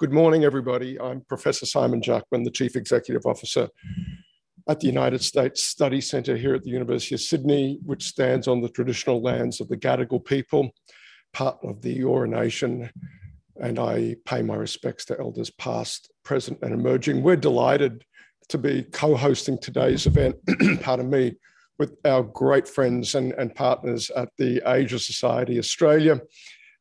Good morning, everybody. I'm Professor Simon Jackman, the Chief Executive Officer at the United States Study Centre here at the University of Sydney, which stands on the traditional lands of the Gadigal people, part of the Eora Nation, and I pay my respects to elders past, present, and emerging. We're delighted to be co-hosting today's event, pardon me, with our great friends and, and partners at the Asia Society Australia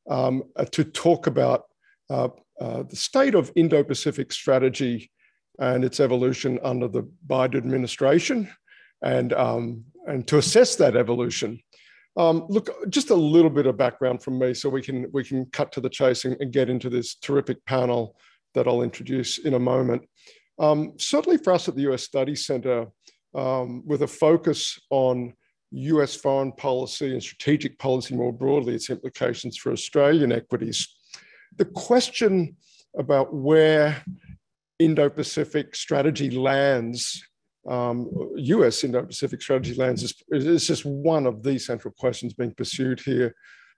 um, uh, to talk about uh, uh, the state of Indo-Pacific strategy and its evolution under the Biden administration and, um, and to assess that evolution. Um, look, just a little bit of background from me so we can, we can cut to the chase and, and get into this terrific panel that I'll introduce in a moment. Um, certainly for us at the US Study Center, um, with a focus on US foreign policy and strategic policy more broadly, its implications for Australian equities. The question about where Indo Pacific strategy lands, um, US Indo Pacific strategy lands, is, is, just one of the central questions being pursued here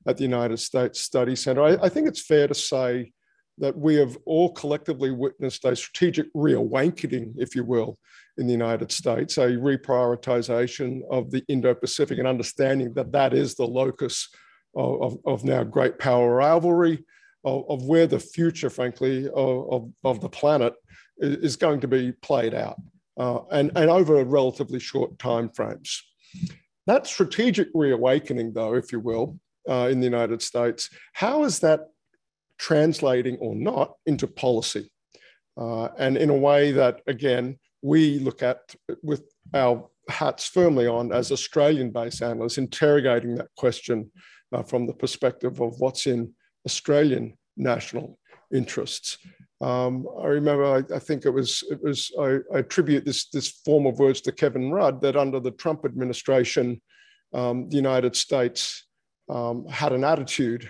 at the United States Study Center. I, I think it's fair to say that we have all collectively witnessed a strategic reawakening, if you will, in the United States, a reprioritization of the Indo Pacific and understanding that that is the locus of, of, of now great power rivalry, of, of, where the future, frankly, of, of, the planet is going to be played out, uh, and, and over relatively short time frames. That strategic reawakening, though, if you will, uh, in the United States, how is that translating or not into policy? Uh, and in a way that, again, we look at with our hats firmly on as Australian based analysts, interrogating that question uh, from the perspective of what's in Australian national interests. Um, I remember, I, I, think it was, it was I, I, attribute this, this form of words to Kevin Rudd that under the Trump administration, um, the United States um, had an attitude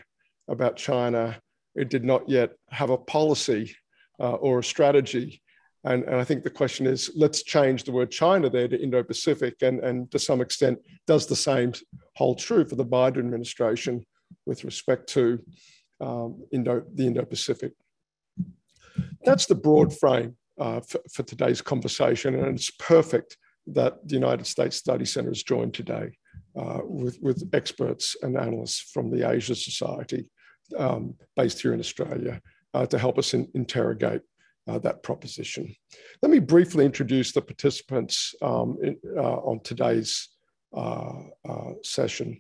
about China. It did not yet have a policy uh, or a strategy and, and I think the question is let's change the word China there to Indo Pacific. And, and to some extent, does the same hold true for the Biden administration with respect to um, Indo, the Indo Pacific? That's the broad frame uh, for, for, today's conversation. And it's perfect that the United States Study Center is joined today uh, with, with experts and analysts from the Asia Society um, based here in Australia uh, to help us in, interrogate uh, that proposition. Let me briefly introduce the participants um, in, uh, on today's uh, uh session.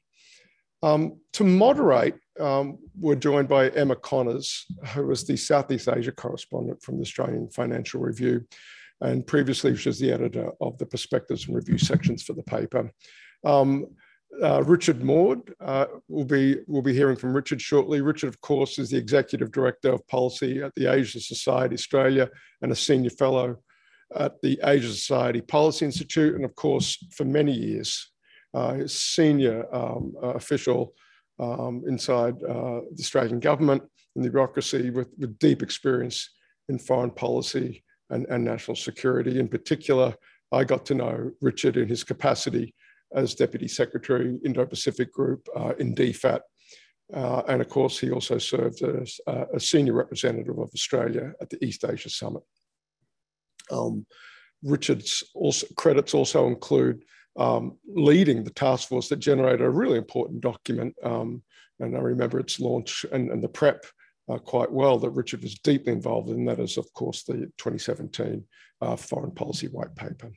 Um, to moderate, um, we're joined by Emma Connors, who is the Southeast Asia correspondent from the Australian Financial Review, and previously she was the editor of the Perspectives and Review sections for the paper. Um, uh, Richard Maude, uh, we'll, be, we'll be hearing from Richard shortly. Richard, of course, is the Executive Director of Policy at the Asia Society Australia and a Senior Fellow at the Asia Society Policy Institute. And of course, for many years, uh, senior um, uh, official um, inside uh, the Australian government and the bureaucracy with, with deep experience in foreign policy and, and national security. In particular, I got to know Richard in his capacity as Deputy Secretary, Indo-Pacific Group uh, in DFAT. Uh, and of course, he also served as uh, a senior representative of Australia at the East Asia Summit. Um, Richard's also, credits also include um, leading the task force that generated a really important document. Um, and I remember its launch and, and the prep uh, quite well that Richard was deeply involved in. That is, of course, the 2017 uh, Foreign Policy White Paper.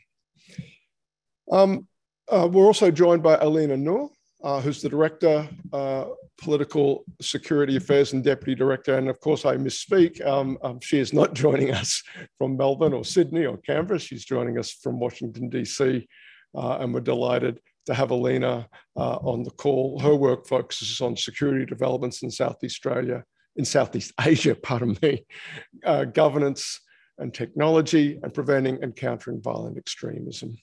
Um, uh, we're also joined by Elina Noor, uh, who's the Director, uh, Political Security Affairs and Deputy Director. And of course, I misspeak. Um, um, she is not joining us from Melbourne or Sydney or Canberra. She's joining us from Washington, D.C. Uh, and we're delighted to have Elina uh, on the call. Her work focuses on security developments in Southeast Australia, in Southeast Asia, pardon me, uh, governance and technology, and preventing and countering violent extremism.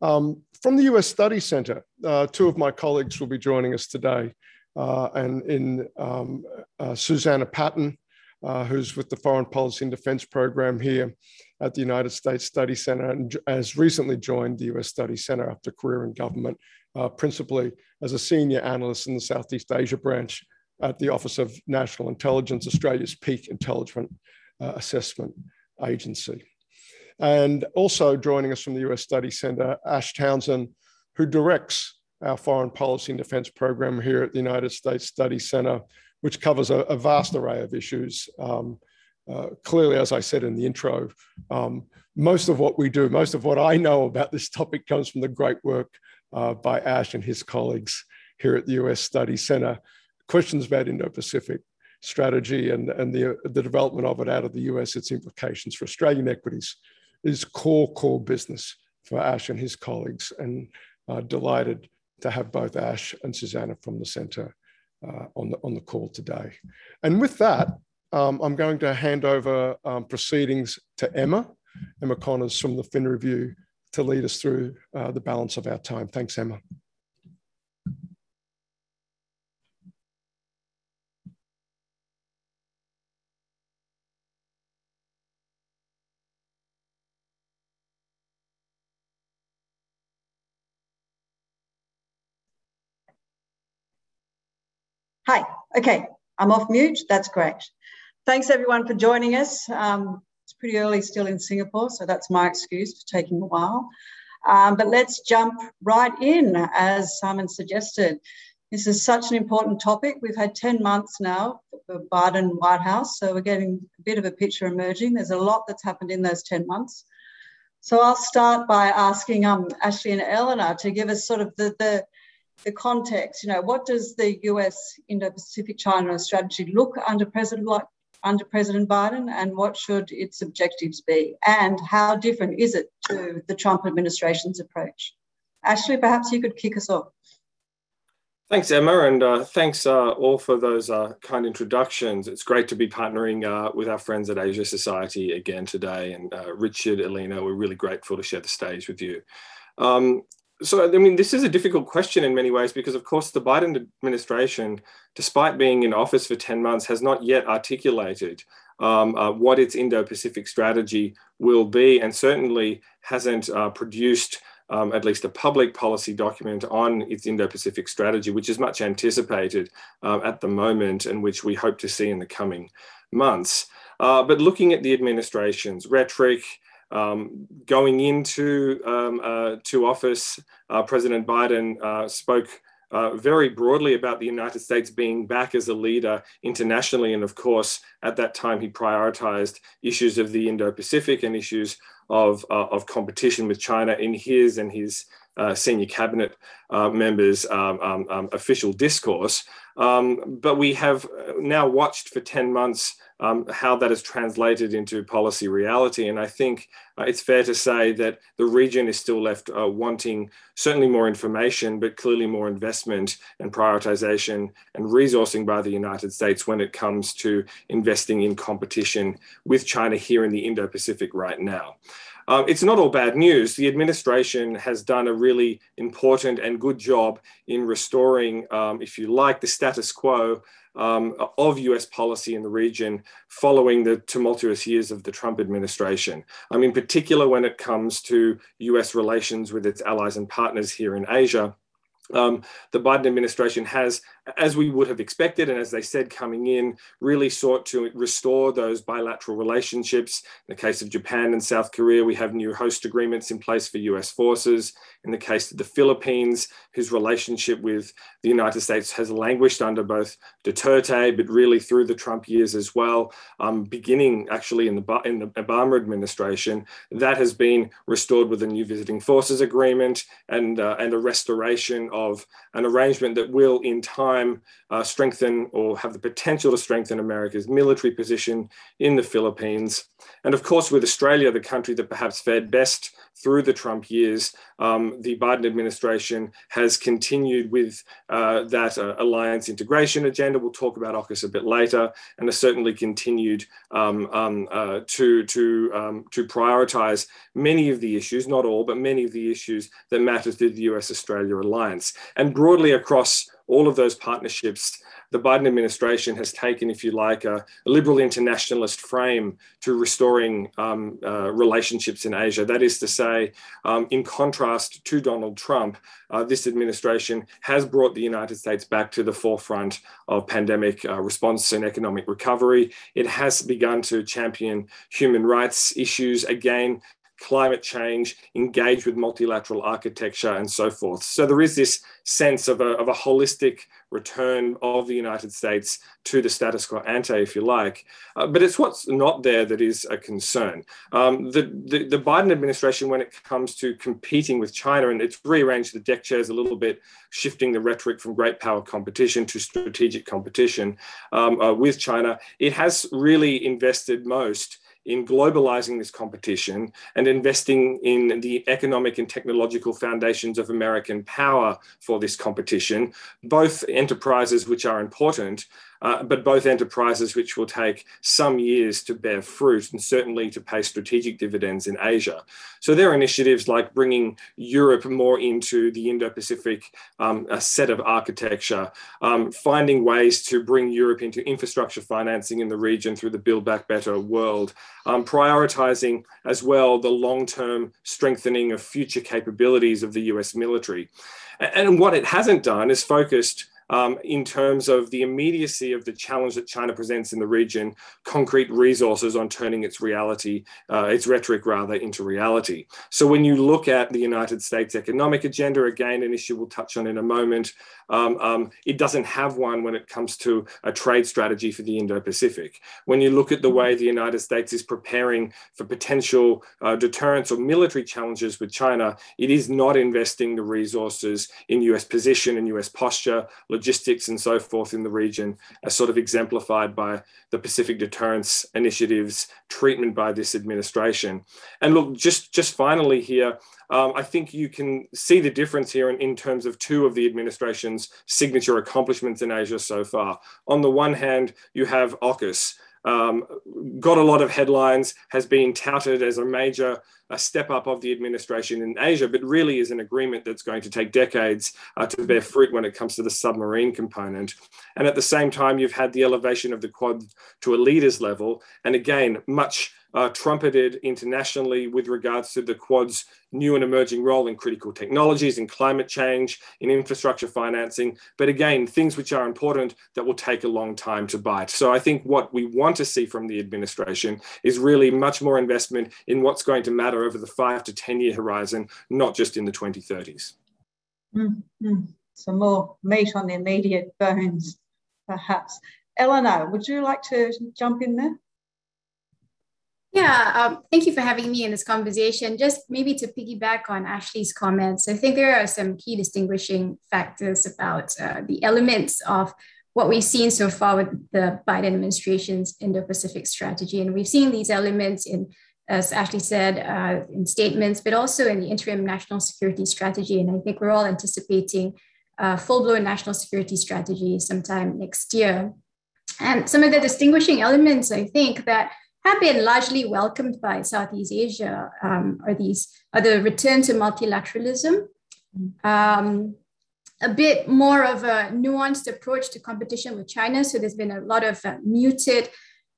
Um, from the US Study Center, uh, two of my colleagues will be joining us today. Uh, and in um, uh, Susannah Patton, who's with the Foreign Policy and Defense Program here at the United States Study Center and has recently joined the US Study Center after career in government, uh, principally as a senior analyst in the Southeast Asia branch at the Office of National Intelligence, Australia's peak intelligence uh, Assessment Agency. And also joining us from the US Study Center, Ash Townshend, who directs our foreign policy and defense program here at the United States Study Center, which covers a, a vast array of issues. Um, uh, clearly, as I said in the intro, um, most of what we do, most of what I know about this topic comes from the great work uh, by Ash and his colleagues here at the US Study Center. Questions about Indo-Pacific strategy and, and the, the development of it out of the US, its implications for Australian equities is core, core business for Ash and his colleagues. And uh, delighted to have both Ash and Susannah from the center uh, on, the, on the call today. And with that, um, I'm going to hand over um, proceedings to Emma, Emma Connors from the Fin Review to lead us through uh, the balance of our time. Thanks, Emma. Hi, okay, I'm off mute, that's great. Thanks everyone for joining us. Um, it's pretty early still in Singapore, so that's my excuse for taking a while. Um, but let's jump right in, as Simon suggested. This is such an important topic. We've had 10 months now for Biden White House, so we're getting a bit of a picture emerging. There's a lot that's happened in those 10 months. So I'll start by asking um, Ashley and Eleanor to give us sort of the, the the context, you know, what does the US Indo-Pacific China strategy look under President under President Biden and what should its objectives be? And how different is it to the Trump administration's approach? Ashley, perhaps you could kick us off. Thanks, Emma, and uh, thanks uh, all for those uh, kind introductions. It's great to be partnering uh, with our friends at Asia Society again today. And uh, Richard, Elina, we're really grateful to share the stage with you. Um, so, I mean, this is a difficult question in many ways because, of course, the Biden administration, despite being in office for 10 months, has not yet articulated um, uh, what its Indo Pacific strategy will be, and certainly hasn't uh, produced um, at least a public policy document on its Indo Pacific strategy, which is much anticipated uh, at the moment and which we hope to see in the coming months. Uh, but looking at the administration's rhetoric, um, going into um, uh, to office, uh, President Biden uh, spoke uh, very broadly about the United States being back as a leader internationally. And of course, at that time, he prioritized issues of the Indo Pacific and issues of, uh, of competition with China in his and his uh, senior cabinet members' um, um, um, official discourse. Um, but we have now watched for 10 months um, how that is translated into policy reality. And I think uh, it's fair to say that the region is still left uh, wanting certainly more information, but clearly more investment and prioritization and resourcing by the United States when it comes to investing in competition with China here in the Indo Pacific right now. Uh, it's not all bad news. The administration has done a really important and good job in restoring, um, if you like, the status quo um, of US policy in the region following the tumultuous years of the Trump administration. Um, in particular, when it comes to US relations with its allies and partners here in Asia. Um, the Biden administration has, as we would have expected, and as they said coming in, really sought to restore those bilateral relationships. In the case of Japan and South Korea, we have new host agreements in place for US forces. In the case of the Philippines, whose relationship with the United States has languished under both Duterte, but really through the Trump years as well, um, beginning actually in the, in the Obama administration, that has been restored with a new visiting forces agreement and, uh, and a restoration of an arrangement that will, in time, uh, strengthen or have the potential to strengthen America's military position in the Philippines. And of course, with Australia, the country that perhaps fared best through the Trump years, um, the Biden administration has continued with uh, that uh, alliance integration agenda. We'll talk about AUKUS a bit later, and has certainly continued um, um, uh, to to um, to prioritize many of the issues, not all, but many of the issues that matter to the U.S.-Australia alliance, and broadly across all of those partnerships the Biden administration has taken, if you like, a, a liberal internationalist frame to restoring um, uh, relationships in Asia. That is to say, um, in contrast to Donald Trump, uh, this administration has brought the United States back to the forefront of pandemic uh, response and economic recovery. It has begun to champion human rights issues again climate change, engage with multilateral architecture, and so forth. So there is this sense of a, of a holistic return of the United States to the status quo ante, if you like. Uh, but it's what's not there that is a concern. Um, the, the, the, Biden administration, when it comes to competing with China, and it's rearranged the deck chairs a little bit, shifting the rhetoric from great power competition to strategic competition um, uh, with China, it has really invested most in globalizing this competition and investing in the economic and technological foundations of American power for this competition, both enterprises which are important, uh, but both enterprises which will take some years to bear fruit and certainly to pay strategic dividends in Asia. So there are initiatives like bringing Europe more into the Indo-Pacific um, set of architecture, um, finding ways to bring Europe into infrastructure financing in the region through the Build Back Better world, um, prioritizing as well the long-term strengthening of future capabilities of the US military. And what it hasn't done is focused um, in terms of the immediacy of the challenge that China presents in the region, concrete resources on turning its reality, uh, its rhetoric rather, into reality. So when you look at the United States economic agenda, again, an issue we'll touch on in a moment, um, um, it doesn't have one when it comes to a trade strategy for the Indo-Pacific. When you look at the way the United States is preparing for potential uh, deterrence or military challenges with China, it is not investing the resources in US position and US posture, logistics and so forth in the region as sort of exemplified by the Pacific Deterrence Initiative's treatment by this administration. And look, just, just finally here, um, I think you can see the difference here in, in, terms of two of the administration's signature accomplishments in Asia so far. On the one hand, you have AUKUS, um, got a lot of headlines, has been touted as a major a step up of the administration in Asia, but really is an agreement that's going to take decades uh, to bear fruit when it comes to the submarine component. And at the same time, you've had the elevation of the Quad to a leaders level. And again, much uh, trumpeted internationally with regards to the Quad's new and emerging role in critical technologies, in climate change, in infrastructure financing. But again, things which are important that will take a long time to bite. So I think what we want to see from the administration is really much more investment in what's going to matter over the five to 10 year horizon, not just in the 2030s. Mm-hmm. Some more meat on the immediate bones, perhaps. Eleanor, would you like to jump in there? Yeah, um, thank you for having me in this conversation. Just maybe to piggyback on Ashley's comments, I think there are some key distinguishing factors about uh, the elements of what we've seen so far with the Biden administration's Indo-Pacific strategy. And we've seen these elements in, as Ashley said, uh, in statements, but also in the interim national security strategy. And I think we're all anticipating a full-blown national security strategy sometime next year. And some of the distinguishing elements, I think, that have been largely welcomed by Southeast Asia um, are these are the return to multilateralism, um, a bit more of a nuanced approach to competition with China. So there's been a lot of uh, muted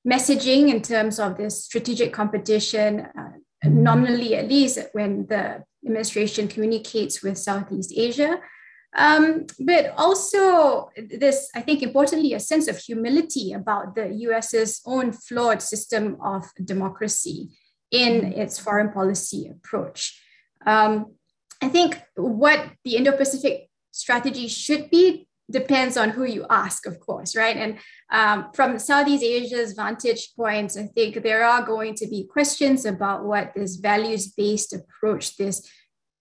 messaging in terms of this strategic competition, uh, nominally at least when the administration communicates with Southeast Asia. Um, but also this, I think importantly, a sense of humility about the US's own flawed system of democracy in mm-hmm. its foreign policy approach. Um, I think what the Indo-Pacific strategy should be depends on who you ask, of course, right? And um, from Southeast Asia's vantage point, I think there are going to be questions about what this values-based approach, this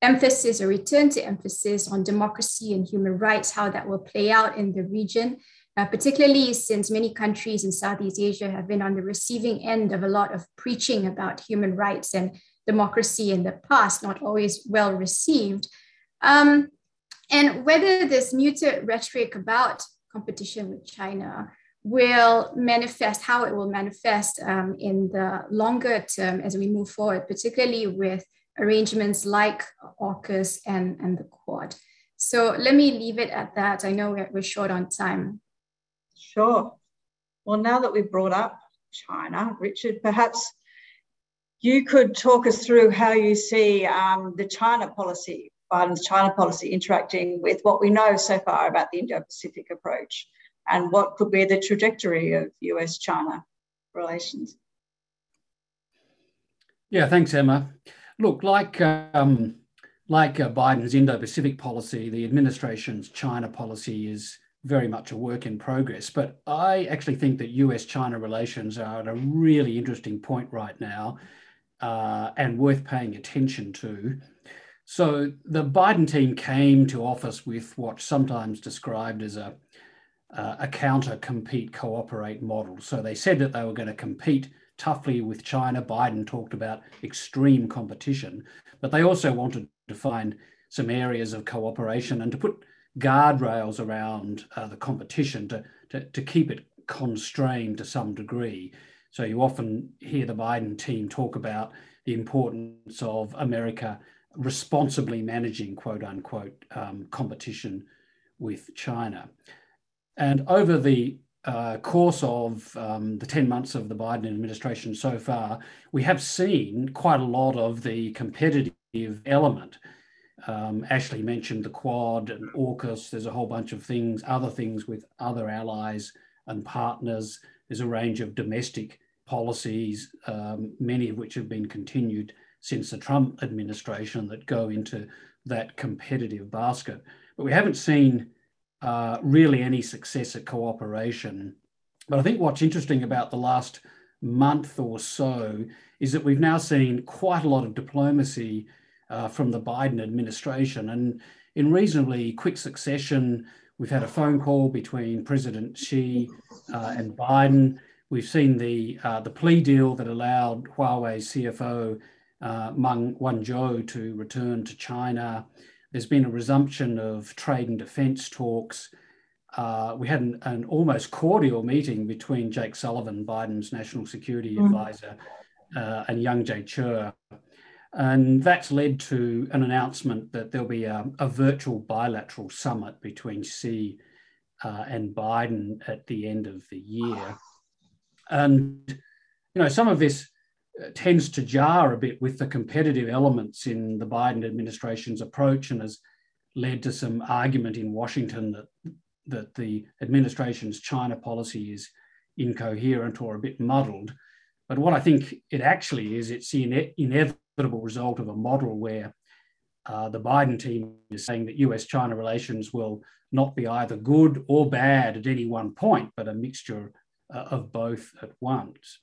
emphasis or return to emphasis on democracy and human rights, how that will play out in the region, uh, particularly since many countries in Southeast Asia have been on the receiving end of a lot of preaching about human rights and democracy in the past, not always well received. Um, and whether this muted rhetoric about competition with China will manifest, how it will manifest um, in the longer term as we move forward, particularly with arrangements like AUKUS and, and the Quad. So let me leave it at that. I know we're, we're short on time. Sure. Well, now that we've brought up China, Richard, perhaps you could talk us through how you see um, the China policy, Biden's China policy, interacting with what we know so far about the Indo Pacific approach and what could be the trajectory of US China relations. Yeah, thanks, Emma. Look, like um, like uh, Biden's Indo-Pacific policy, the administration's China policy is very much a work in progress. But I actually think that US-China relations are at a really interesting point right now, uh, and worth paying attention to. So the Biden team came to office with what's sometimes described as a uh, a counter compete cooperate model. So they said that they were going to compete toughly with China. Biden talked about extreme competition, but they also wanted to find some areas of cooperation and to put guardrails around uh, the competition to, to, to keep it constrained to some degree. So you often hear the Biden team talk about the importance of America responsibly managing quote unquote um, competition with China. And over the uh, course of um, the 10 months of the Biden administration so far, we have seen quite a lot of the competitive element. Um, Ashley mentioned the Quad and AUKUS. There's a whole bunch of things, other things with other allies and partners. There's a range of domestic policies, um, many of which have been continued since the Trump administration that go into that competitive basket. But we haven't seen uh, really any success at cooperation. But I think what's interesting about the last month or so is that we've now seen quite a lot of diplomacy uh, from the Biden administration. And in reasonably quick succession, we've had a phone call between President Xi uh, and Biden. We've seen the, uh, the plea deal that allowed Huawei CFO uh, Meng Wanzhou to return to China. There's been a resumption of trade and defence talks. Uh, we had an, an, almost cordial meeting between Jake Sullivan, Biden's national security mm. advisor, uh, and Yang Jiechi. And that's led to an announcement that there'll be a, a virtual bilateral summit between Xi uh, and Biden at the end of the year. And, you know, some of this tends to jar a bit with the competitive elements in the Biden administration's approach and has led to some argument in Washington that, that the administration's China policy is incoherent or a bit muddled. But what I think it actually is, it's the ine- inevitable result of a model where uh, the Biden team is saying that US China relations will not be either good or bad at any one point, but a mixture uh, of both at once.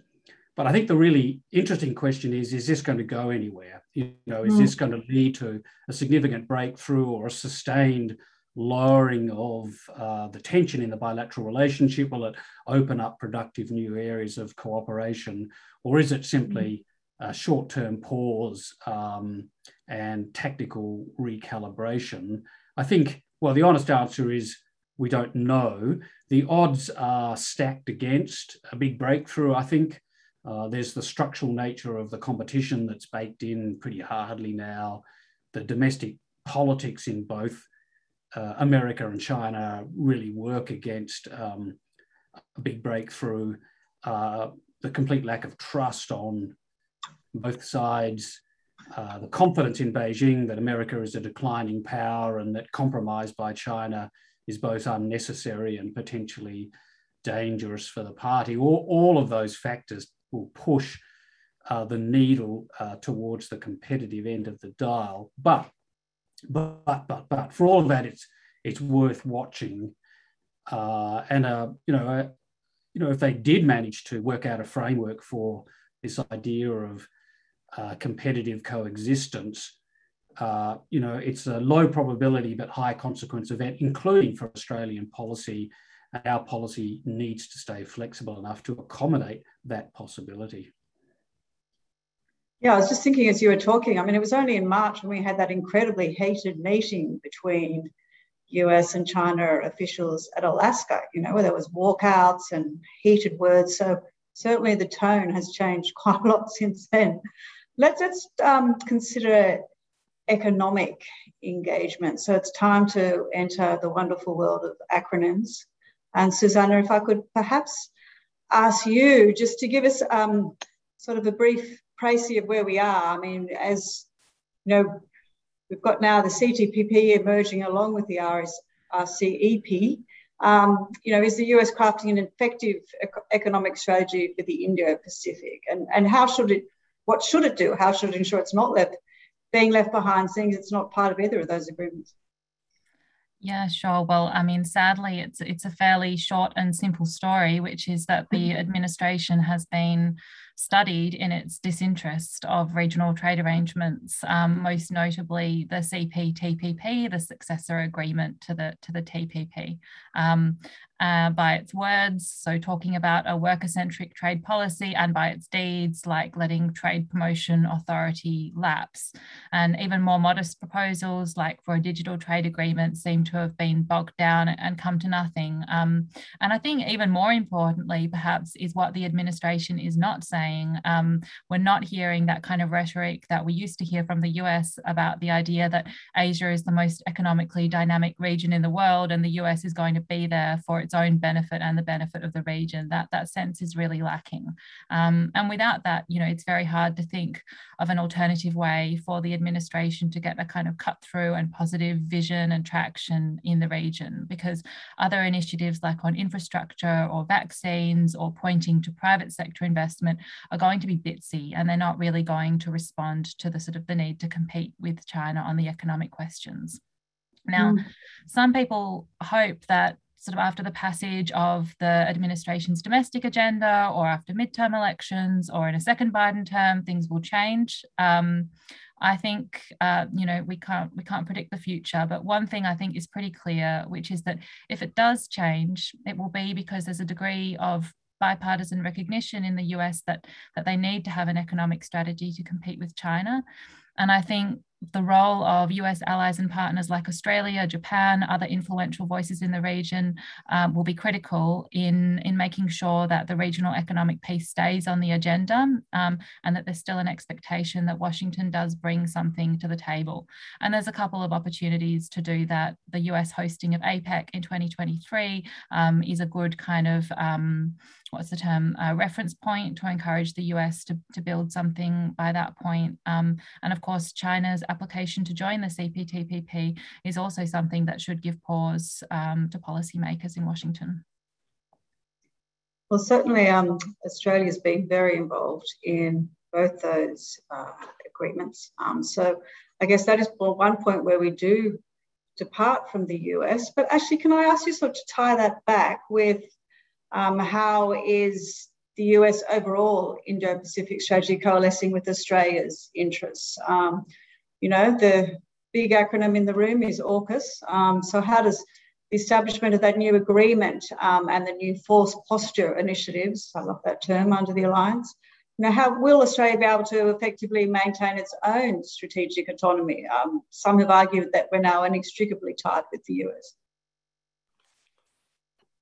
But I think the really interesting question is: Is this going to go anywhere? You know, is mm. this going to lead to a significant breakthrough or a sustained lowering of uh, the tension in the bilateral relationship? Will it open up productive new areas of cooperation, or is it simply a short-term pause um, and tactical recalibration? I think. Well, the honest answer is we don't know. The odds are stacked against a big breakthrough. I think. Uh, there's the structural nature of the competition that's baked in pretty hardly now. The domestic politics in both uh, America and China really work against um, a big breakthrough. Uh, the complete lack of trust on both sides, uh, the confidence in Beijing that America is a declining power and that compromise by China is both unnecessary and potentially dangerous for the party. All, all of those factors will push uh, the needle uh, towards the competitive end of the dial. But, but, but, but for all of that, it's it's worth watching. Uh, and uh, you know, uh, you know, if they did manage to work out a framework for this idea of uh, competitive coexistence, you know, it's a low probability but high consequence event, including for Australian policy our policy needs to stay flexible enough to accommodate that possibility. Yeah, I was just thinking as you were talking, I mean, it was only in March when we had that incredibly heated meeting between US and China officials at Alaska, you know, where there was walkouts and heated words. So certainly the tone has changed quite a lot since then. Let's, let's um, consider economic engagement. So it's time to enter the wonderful world of acronyms. And Susannah, if I could perhaps ask you just to give us um, sort of a brief précis of where we are. I mean, as you know, we've got now the CTPP emerging along with the RCEP. Um, you know, is the US crafting an effective economic strategy for the Indo-Pacific? And, and how should it, what should it do? How should it ensure it's not left, being left behind, seeing it's not part of either of those agreements? Yeah, sure. Well, I mean, sadly, it's it's a fairly short and simple story, which is that the mm-hmm. administration has been studied in its disinterest of regional trade arrangements, um, most notably the CPTPP, the successor agreement to the to the TPP. Um, uh, by its words, so talking about a worker centric trade policy, and by its deeds, like letting Trade Promotion Authority lapse. And even more modest proposals, like for a digital trade agreement, seem to have been bogged down and come to nothing. Um, and I think, even more importantly, perhaps, is what the administration is not saying. Um, we're not hearing that kind of rhetoric that we used to hear from the US about the idea that Asia is the most economically dynamic region in the world and the US is going to be there for its own benefit and the benefit of the region. That that sense is really lacking. Um, and without that, you know, it's very hard to think of an alternative way for the administration to get a kind of cut through and positive vision and traction in the region. Because other initiatives like on infrastructure or vaccines or pointing to private sector investment are going to be bitsy and they're not really going to respond to the sort of the need to compete with China on the economic questions. Now, mm. some people hope that sort of after the passage of the administration's domestic agenda or after midterm elections or in a second Biden term, things will change. Um, I think uh, you know we can't we can't predict the future, but one thing I think is pretty clear, which is that if it does change, it will be because there's a degree of bipartisan recognition in the US that that they need to have an economic strategy to compete with China. And I think the role of US allies and partners like Australia, Japan, other influential voices in the region um, will be critical in, in making sure that the regional economic piece stays on the agenda um, and that there's still an expectation that Washington does bring something to the table. And there's a couple of opportunities to do that. The US hosting of APEC in 2023 um, is a good kind of um, what's the term reference point to encourage the US to, to build something by that point. Um, and of course, China's application to join the CPTPP is also something that should give pause um, to policymakers in Washington. Well, certainly um, Australia's been very involved in both those uh, agreements. Um, so I guess that is one point where we do depart from the US. But actually, can I ask you sort of to tie that back with um, how is the US overall Indo Pacific strategy coalescing with Australia's interests? Um, you know, the big acronym in the room is AUKUS. Um, so, how does the establishment of that new agreement um, and the new force posture initiatives, I love that term, under the alliance, now, how will Australia be able to effectively maintain its own strategic autonomy? Um, some have argued that we're now inextricably tied with the US.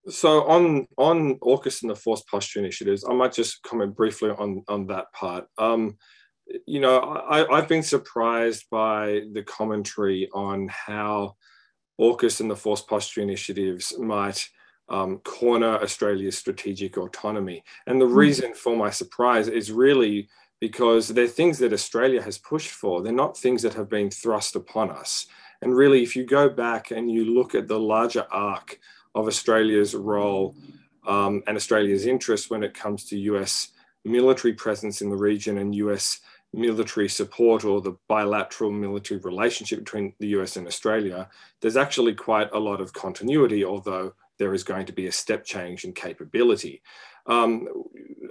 So on on AUKUS and the force posture initiatives, I might just comment briefly on on that part. Um, you know, I, I've been surprised by the commentary on how AUKUS and the force posture initiatives might um, corner Australia's strategic autonomy. And the hmm. reason for my surprise is really because they're things that Australia has pushed for. They're not things that have been thrust upon us. And really, if you go back and you look at the larger arc of Australia's role um, and Australia's interest when it comes to US military presence in the region and US military support or the bilateral military relationship between the US and Australia, there's actually quite a lot of continuity, although there is going to be a step change in capability. Um,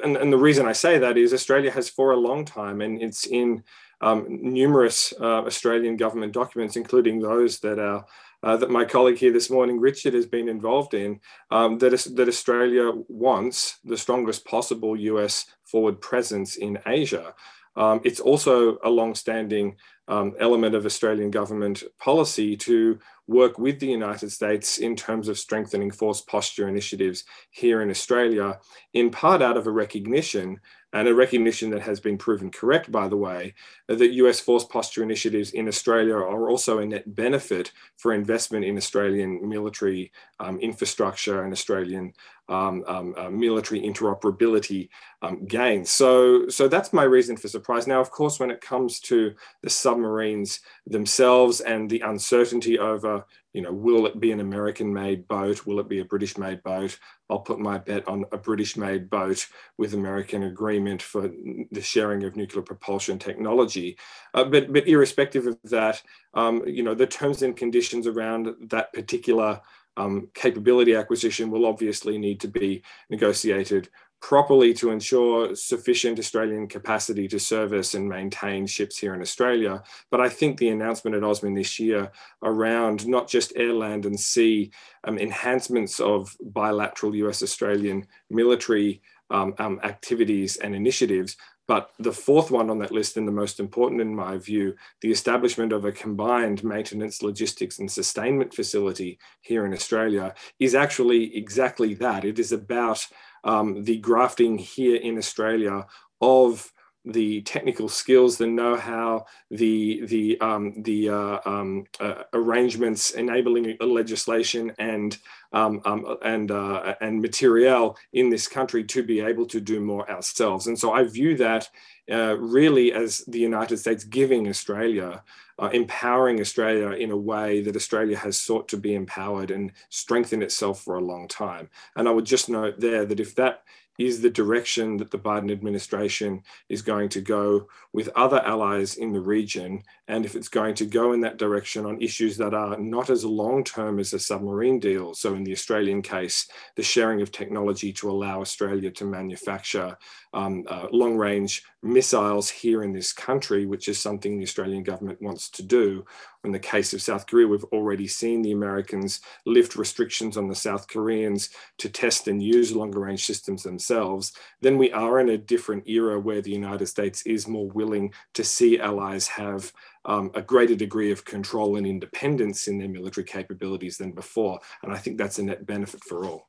and, and, the reason I say that is Australia has for a long time, and it's in um, numerous uh, Australian government documents, including those that are uh, that my colleague here this morning, Richard, has been involved in, um, that, Australia wants the strongest possible US forward presence in Asia. Um, it's also a long-standing um, element of Australian government policy to work with the United States in terms of strengthening force posture initiatives here in Australia, in part out of a recognition and a recognition that has been proven correct, by the way, that US force posture initiatives in Australia are also a net benefit for investment in Australian military um, infrastructure and Australian um, um, uh, military interoperability um, gains. So, so that's my reason for surprise. Now, of course, when it comes to the submarines themselves and the uncertainty over, you know, will it be an American-made boat? Will it be a British-made boat? I'll put my bet on a British-made boat with American agreement for the sharing of nuclear propulsion technology. Uh, but, but irrespective of that, um, you know, the terms and conditions around that particular um, capability acquisition will obviously need to be negotiated properly to ensure sufficient Australian capacity to service and maintain ships here in Australia. But I think the announcement at AUSMIN this year around not just air, land, and sea um, enhancements of bilateral US Australian military um, um, activities and initiatives, but the fourth one on that list, and the most important in my view, the establishment of a combined maintenance, logistics, and sustainment facility here in Australia is actually exactly that. It is about um, the grafting here in Australia of the technical skills, the know-how, the the um, the uh, um, uh, arrangements enabling legislation and um, um, and uh, and material in this country to be able to do more ourselves. And so I view that uh, really as the United States giving Australia, uh, empowering Australia in a way that Australia has sought to be empowered and strengthen itself for a long time. And I would just note there that if that is the direction that the Biden administration is going to go with other allies in the region. And if it's going to go in that direction on issues that are not as long term as a submarine deal. So, in the Australian case, the sharing of technology to allow Australia to manufacture um, uh, long range missiles here in this country, which is something the Australian government wants to do. In the case of South Korea, we've already seen the Americans lift restrictions on the South Koreans to test and use longer range systems themselves. Then we are in a different era where the United States is more willing to see allies have um, a greater degree of control and independence in their military capabilities than before. And I think that's a net benefit for all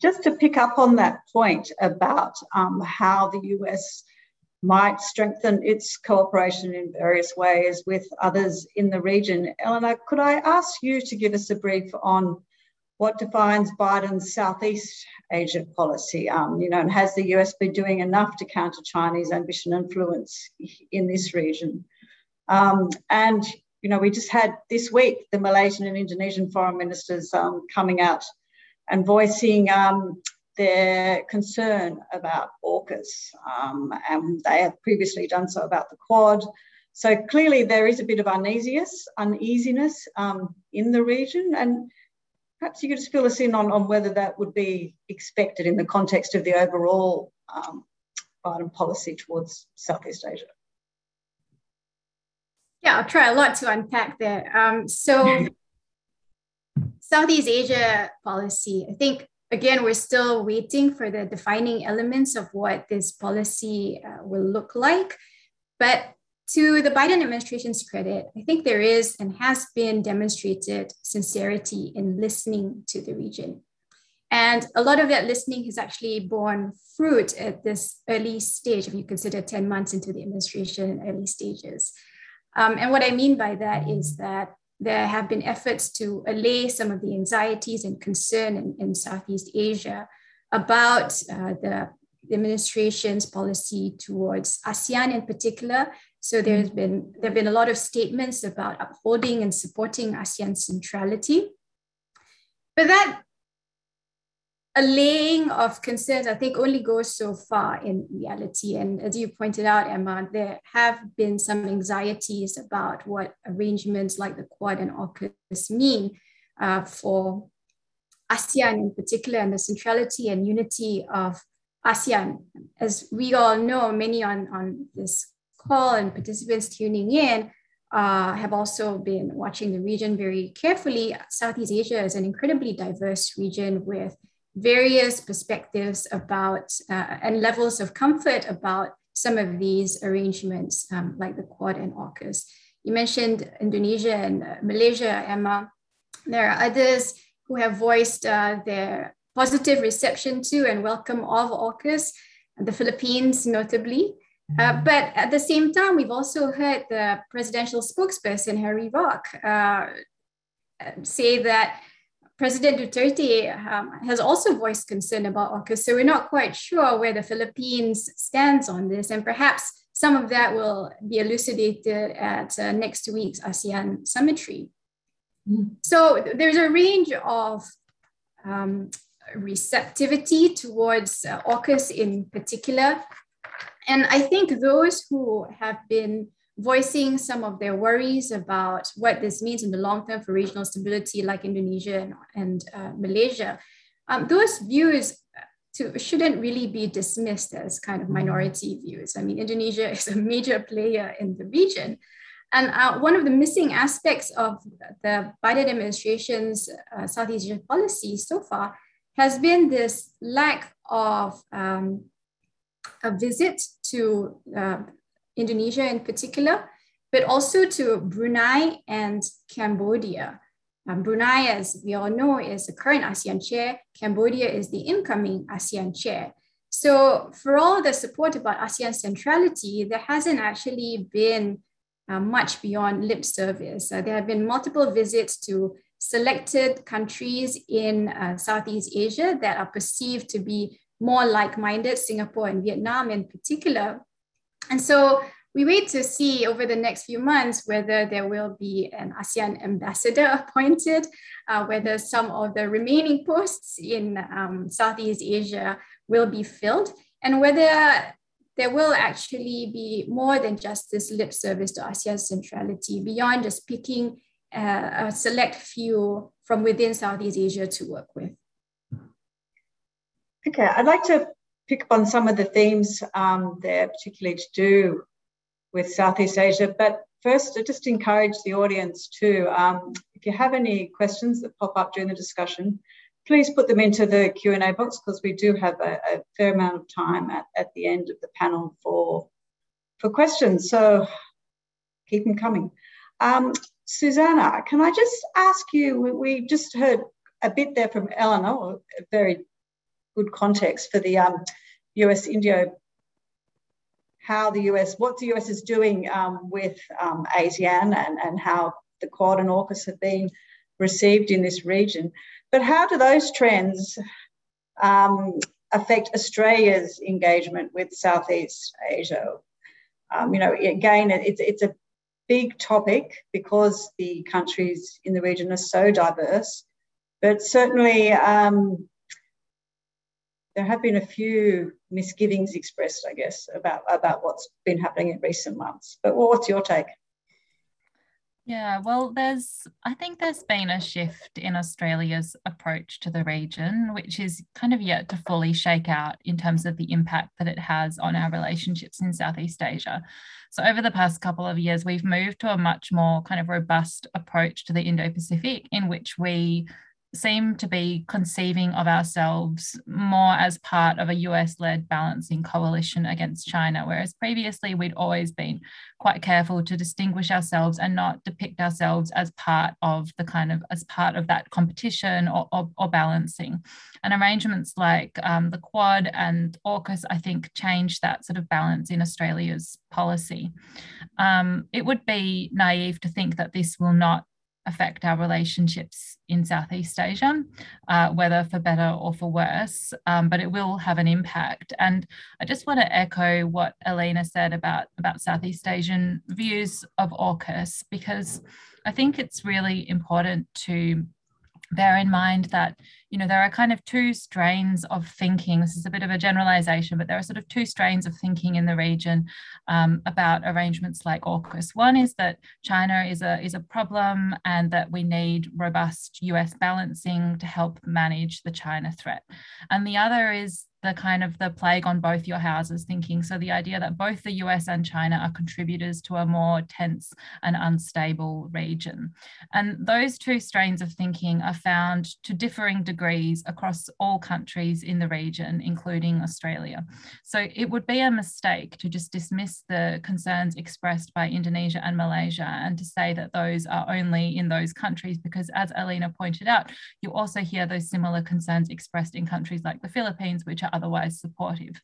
just to pick up on that point about um, how the US might strengthen its cooperation in various ways with others in the region. Eleanor, could I ask you to give us a brief on what defines Biden's Southeast Asia policy? Um, you know, and has the US been doing enough to counter Chinese ambition and influence in this region? Um, and you know, we just had this week the Malaysian and Indonesian foreign ministers um, coming out and voicing um, their concern about AUKUS. Um, and they have previously done so about the Quad. So clearly there is a bit of uneasiness, uneasiness um, in the region. And perhaps you could just fill us in on, on whether that would be expected in the context of the overall um, Biden policy towards Southeast Asia. Yeah, I'll try a lot to unpack there. Um, so Southeast Asia policy, I think, again, we're still waiting for the defining elements of what this policy uh, will look like. But to the Biden administration's credit, I think there is and has been demonstrated sincerity in listening to the region. And a lot of that listening has actually borne fruit at this early stage, if you consider 10 months into the administration, early stages. Um, and what I mean by that is that there have been efforts to allay some of the anxieties and concern in, in Southeast Asia about uh, the administration's policy towards ASEAN in particular. So there's been there have been a lot of statements about upholding and supporting ASEAN centrality. But that allaying of concerns, I think, only goes so far in reality. And as you pointed out, Emma, there have been some anxieties about what arrangements like the Quad and AUKUS mean uh, for ASEAN in particular and the centrality and unity of ASEAN. As we all know, many on, on this call and participants tuning in uh, have also been watching the region very carefully. Southeast Asia is an incredibly diverse region with various perspectives about uh, and levels of comfort about some of these arrangements, um, like the Quad and AUKUS. You mentioned Indonesia and uh, Malaysia, Emma. There are others who have voiced uh, their positive reception to and welcome of AUKUS. the Philippines notably. Uh, but at the same time, we've also heard the presidential spokesperson, Harry Roque, uh, say that President Duterte um, has also voiced concern about AUKUS. So we're not quite sure where the Philippines stands on this. And perhaps some of that will be elucidated at uh, next week's ASEAN Summitry. Mm. So there's a range of um, receptivity towards uh, AUKUS in particular. And I think those who have been voicing some of their worries about what this means in the long term for regional stability, like Indonesia and, and uh, Malaysia, um, those views to, shouldn't really be dismissed as kind of minority views. I mean, Indonesia is a major player in the region. And uh, one of the missing aspects of the Biden administration's uh, Southeast Asia policy so far has been this lack of um, a visit to uh, Indonesia in particular, but also to Brunei and Cambodia. Um, Brunei, as we all know, is the current ASEAN chair. Cambodia is the incoming ASEAN chair. So, for all the support about ASEAN centrality, there hasn't actually been uh, much beyond lip service. Uh, there have been multiple visits to selected countries in uh, Southeast Asia that are perceived to be more like minded, Singapore and Vietnam in particular. And so we wait to see over the next few months whether there will be an ASEAN ambassador appointed, uh, whether some of the remaining posts in um, Southeast Asia will be filled, and whether there will actually be more than just this lip service to ASEAN centrality, beyond just picking uh, a select few from within Southeast Asia to work with. Okay, I'd like to pick up on some of the themes um, there, particularly to do with Southeast Asia. But first, I just encourage the audience to, um, if you have any questions that pop up during the discussion, please put them into the Q&A box because we do have a, a, fair amount of time at, at the end of the panel for, for questions. So keep them coming. Um, Susannah, can I just ask you, we just heard a bit there from Elina, very good context for the um, US India, how the US, what the US is doing um, with um, ASEAN and, and how the Quad and AUKUS have been received in this region. But how do those trends um, affect Australia's engagement with Southeast Asia? Um, you know, again, it's, it's a big topic because the countries in the region are so diverse. But certainly, um, there have been a few misgivings expressed, I guess, about, about what's been happening in recent months. But what's your take? Yeah, well, there's, I think there's been a shift in Australia's approach to the region, which is kind of yet to fully shake out in terms of the impact that it has on our relationships in Southeast Asia. So, over the past couple of years, we've moved to a much more kind of robust approach to the Indo Pacific, in which we seem to be conceiving of ourselves more as part of a US led balancing coalition against China, whereas previously we'd always been quite careful to distinguish ourselves and not depict ourselves as part of the kind of as part of that competition or, or, or balancing. And arrangements like um, the Quad and AUKUS, I think, changed that sort of balance in Australia's policy. Um, it would be naive to think that this will not affect our relationships in Southeast Asia, uh, whether for better or for worse, um, but it will have an impact. And I just want to echo what Elina said about, about Southeast Asian views of AUKUS, because I think it's really important to bear in mind that you know there are kind of two strains of thinking. This is a bit of a generalization but there are sort of two strains of thinking in the region um, about arrangements like AUKUS. One is that china is a is a problem and that we need robust us balancing to help manage the china threat. And the other is the kind of the plague on both your houses thinking. So the idea that both the US and China are contributors to a more tense and unstable region. And those two strains of thinking are found to differing degrees across all countries in the region, including Australia. So it would be a mistake to just dismiss the concerns expressed by Indonesia and Malaysia and to say that those are only in those countries, because as Elina pointed out, you also hear those similar concerns expressed in countries like the Philippines, which are to otherwise supportive.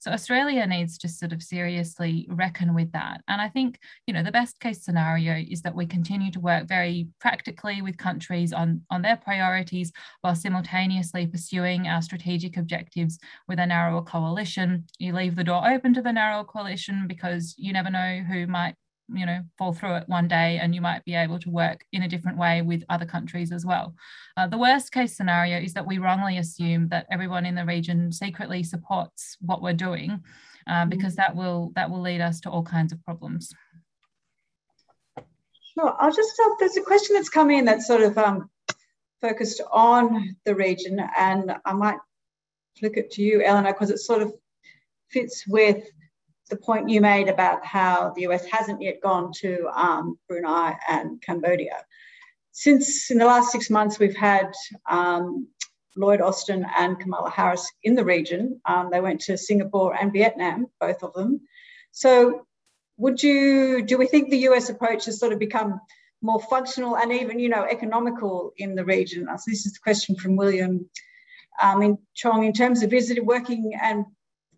So Australia needs to sort of seriously reckon with that. And I think, you know, the best case scenario is that we continue to work very practically with countries on, on their priorities while simultaneously pursuing our strategic objectives with a narrower coalition. You leave the door open to the narrow coalition because you never know who might you know fall through it one day and you might be able to work in a different way with other countries as well. Uh, the worst case scenario is that we wrongly assume that everyone in the region secretly supports what we're doing uh, because that will that will lead us to all kinds of problems. Sure. I'll just uh, there's a question that's come in that's sort of um, focused on the region and i might flick it to you Elina because it sort of fits with the point you made about how the US hasn't yet gone to um, Brunei and Cambodia. Since in the last six months, we've had um, Lloyd Austin and Kamala Harris in the region. Um, they went to Singapore and Vietnam, both of them. So, would you do we think the US approach has sort of become more functional and even you know economical in the region? So this is the question from William um, in Chong in terms of is working and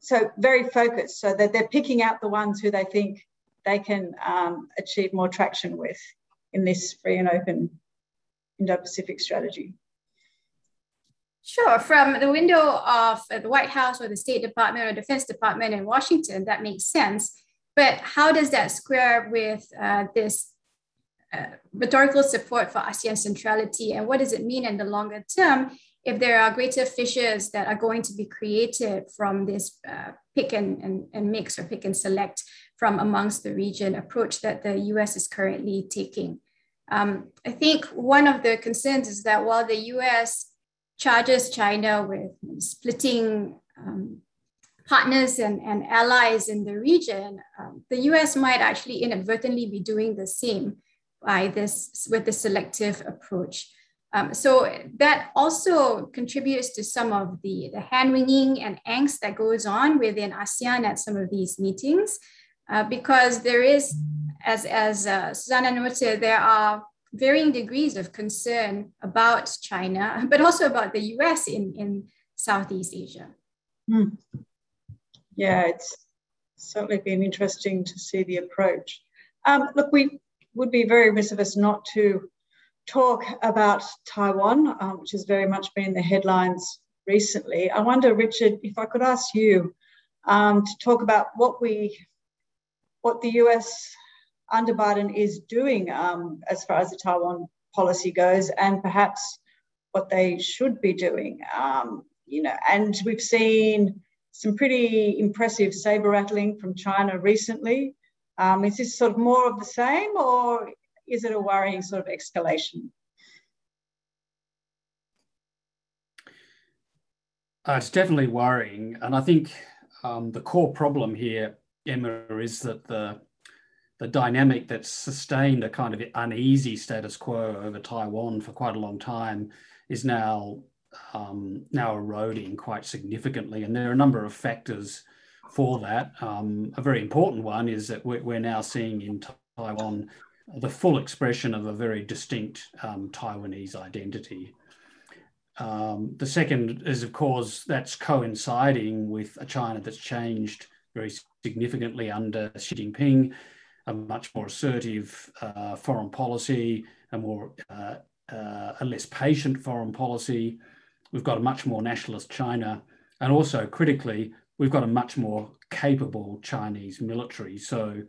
so very focused so that they're picking out the ones who they think they can um, achieve more traction with in this free and open Indo-Pacific strategy. Sure, from the window of the White House or the State Department or Defense Department in Washington, that makes sense. But how does that square with uh, this uh, rhetorical support for ASEAN centrality? And what does it mean in the longer term if there are greater fissures that are going to be created from this uh, pick and, and, and mix or pick and select from amongst the region approach that the US is currently taking. Um, I think one of the concerns is that while the US charges China with splitting um, partners and, and allies in the region, um, the US might actually inadvertently be doing the same by this with the selective approach. Um, so that also contributes to some of the, the hand wringing and angst that goes on within ASEAN at some of these meetings, uh, because there is, as, as uh, Susannah noted, there are varying degrees of concern about China, but also about the US in, in Southeast Asia. Hmm. Yeah, it's certainly been interesting to see the approach. Um, look, we would be very remiss of us not to talk about Taiwan, um, which has very much been the headlines recently. I wonder, Richard, if I could ask you um, to talk about what we, what the US under Biden is doing um, as far as the Taiwan policy goes, and perhaps what they should be doing. Um, you know, and we've seen some pretty impressive saber rattling from China recently. Um, is this sort of more of the same, or is it a worrying sort of escalation? Uh, it's definitely worrying. And I think um, the core problem here, Emma, is that the the dynamic that's sustained a kind of uneasy status quo over Taiwan for quite a long time is now um, now eroding quite significantly. And there are a number of factors for that. Um, a very important one is that we're, we're now seeing in Taiwan the full expression of a very distinct um, Taiwanese identity. Um, the second is, of course, that's coinciding with a China that's changed very significantly under Xi Jinping, a much more assertive uh, foreign policy, a more uh, uh, a less patient foreign policy. We've got a much more nationalist China, and also critically, we've got a much more capable Chinese military. So,